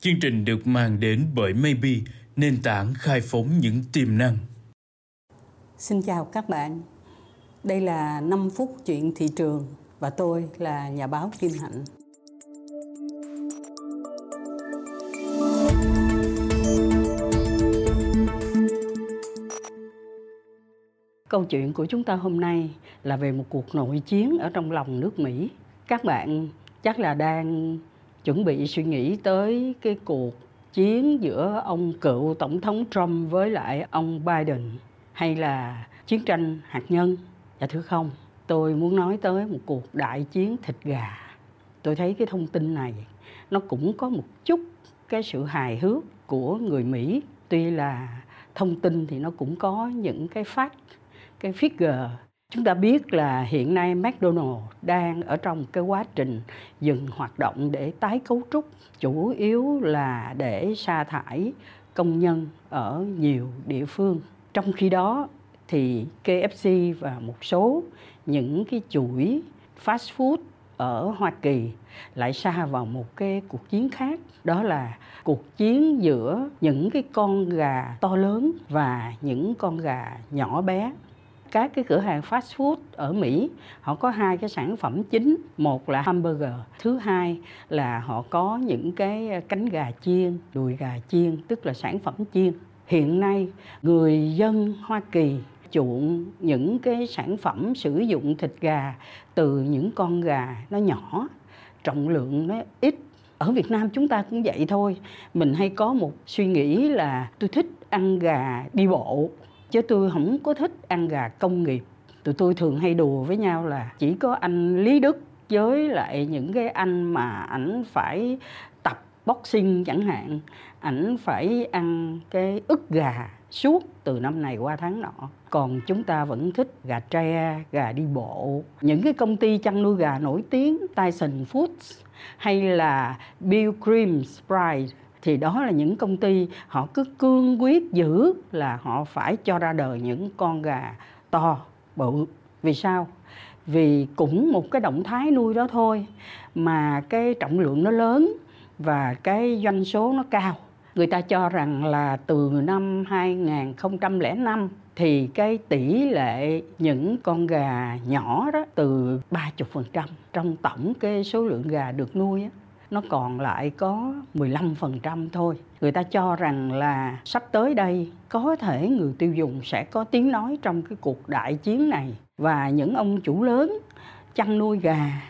Chương trình được mang đến bởi Maybe, nền tảng khai phóng những tiềm năng. Xin chào các bạn. Đây là 5 phút chuyện thị trường và tôi là nhà báo Kim Hạnh. Câu chuyện của chúng ta hôm nay là về một cuộc nội chiến ở trong lòng nước Mỹ. Các bạn chắc là đang chuẩn bị suy nghĩ tới cái cuộc chiến giữa ông cựu tổng thống Trump với lại ông Biden hay là chiến tranh hạt nhân. Dạ thưa không, tôi muốn nói tới một cuộc đại chiến thịt gà. Tôi thấy cái thông tin này nó cũng có một chút cái sự hài hước của người Mỹ. Tuy là thông tin thì nó cũng có những cái fact, cái figure Chúng ta biết là hiện nay McDonald đang ở trong cái quá trình dừng hoạt động để tái cấu trúc, chủ yếu là để sa thải công nhân ở nhiều địa phương. Trong khi đó thì KFC và một số những cái chuỗi fast food ở Hoa Kỳ lại xa vào một cái cuộc chiến khác đó là cuộc chiến giữa những cái con gà to lớn và những con gà nhỏ bé các cái cửa hàng fast food ở Mỹ, họ có hai cái sản phẩm chính. Một là hamburger, thứ hai là họ có những cái ờ, cánh gà chiên, đùi gà chiên, tức là sản phẩm chiên. Hiện nay, người dân Hoa Kỳ chuộng những cái sản phẩm sử dụng thịt gà từ những con gà nó nhỏ, trọng lượng nó ít. Ở Việt Nam chúng ta cũng vậy thôi. Mình hay có một suy nghĩ là tôi thích ăn gà đi bộ chứ tôi không có thích ăn gà công nghiệp. Tụi tôi thường hay đùa với nhau là chỉ có anh lý đức với lại những cái anh mà ảnh phải tập boxing chẳng hạn. Ảnh phải ăn cái ức gà suốt từ năm này qua tháng nọ. Còn chúng ta vẫn thích gà tre, gà đi bộ. Những cái công ty chăn nuôi gà nổi tiếng, Tyson Foods hay là Bill Cream Sprite thì đó là những công ty họ cứ cương quyết giữ là họ phải cho ra đời những con gà to bự. Vì sao? Vì cũng một cái động thái nuôi đó thôi mà cái trọng lượng nó lớn và cái doanh số nó cao. Người ta cho rằng là từ năm 2005 thì cái tỷ lệ những con gà nhỏ đó từ 30% trong tổng cái số lượng gà được nuôi đó, nó còn lại có 15% thôi. Người ta cho rằng là sắp tới đây có thể người tiêu dùng sẽ có tiếng nói trong cái cuộc đại chiến này và những ông chủ lớn chăn nuôi gà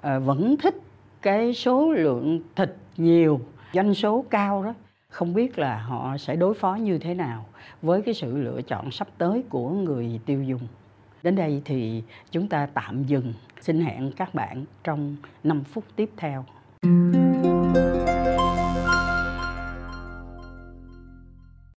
ờ, vẫn thích cái số lượng thịt nhiều, doanh số cao đó không biết là họ sẽ đối phó như thế nào với cái sự lựa chọn sắp tới của người tiêu dùng. Đến đây thì chúng ta tạm dừng. Xin hẹn các bạn trong 5 phút tiếp theo.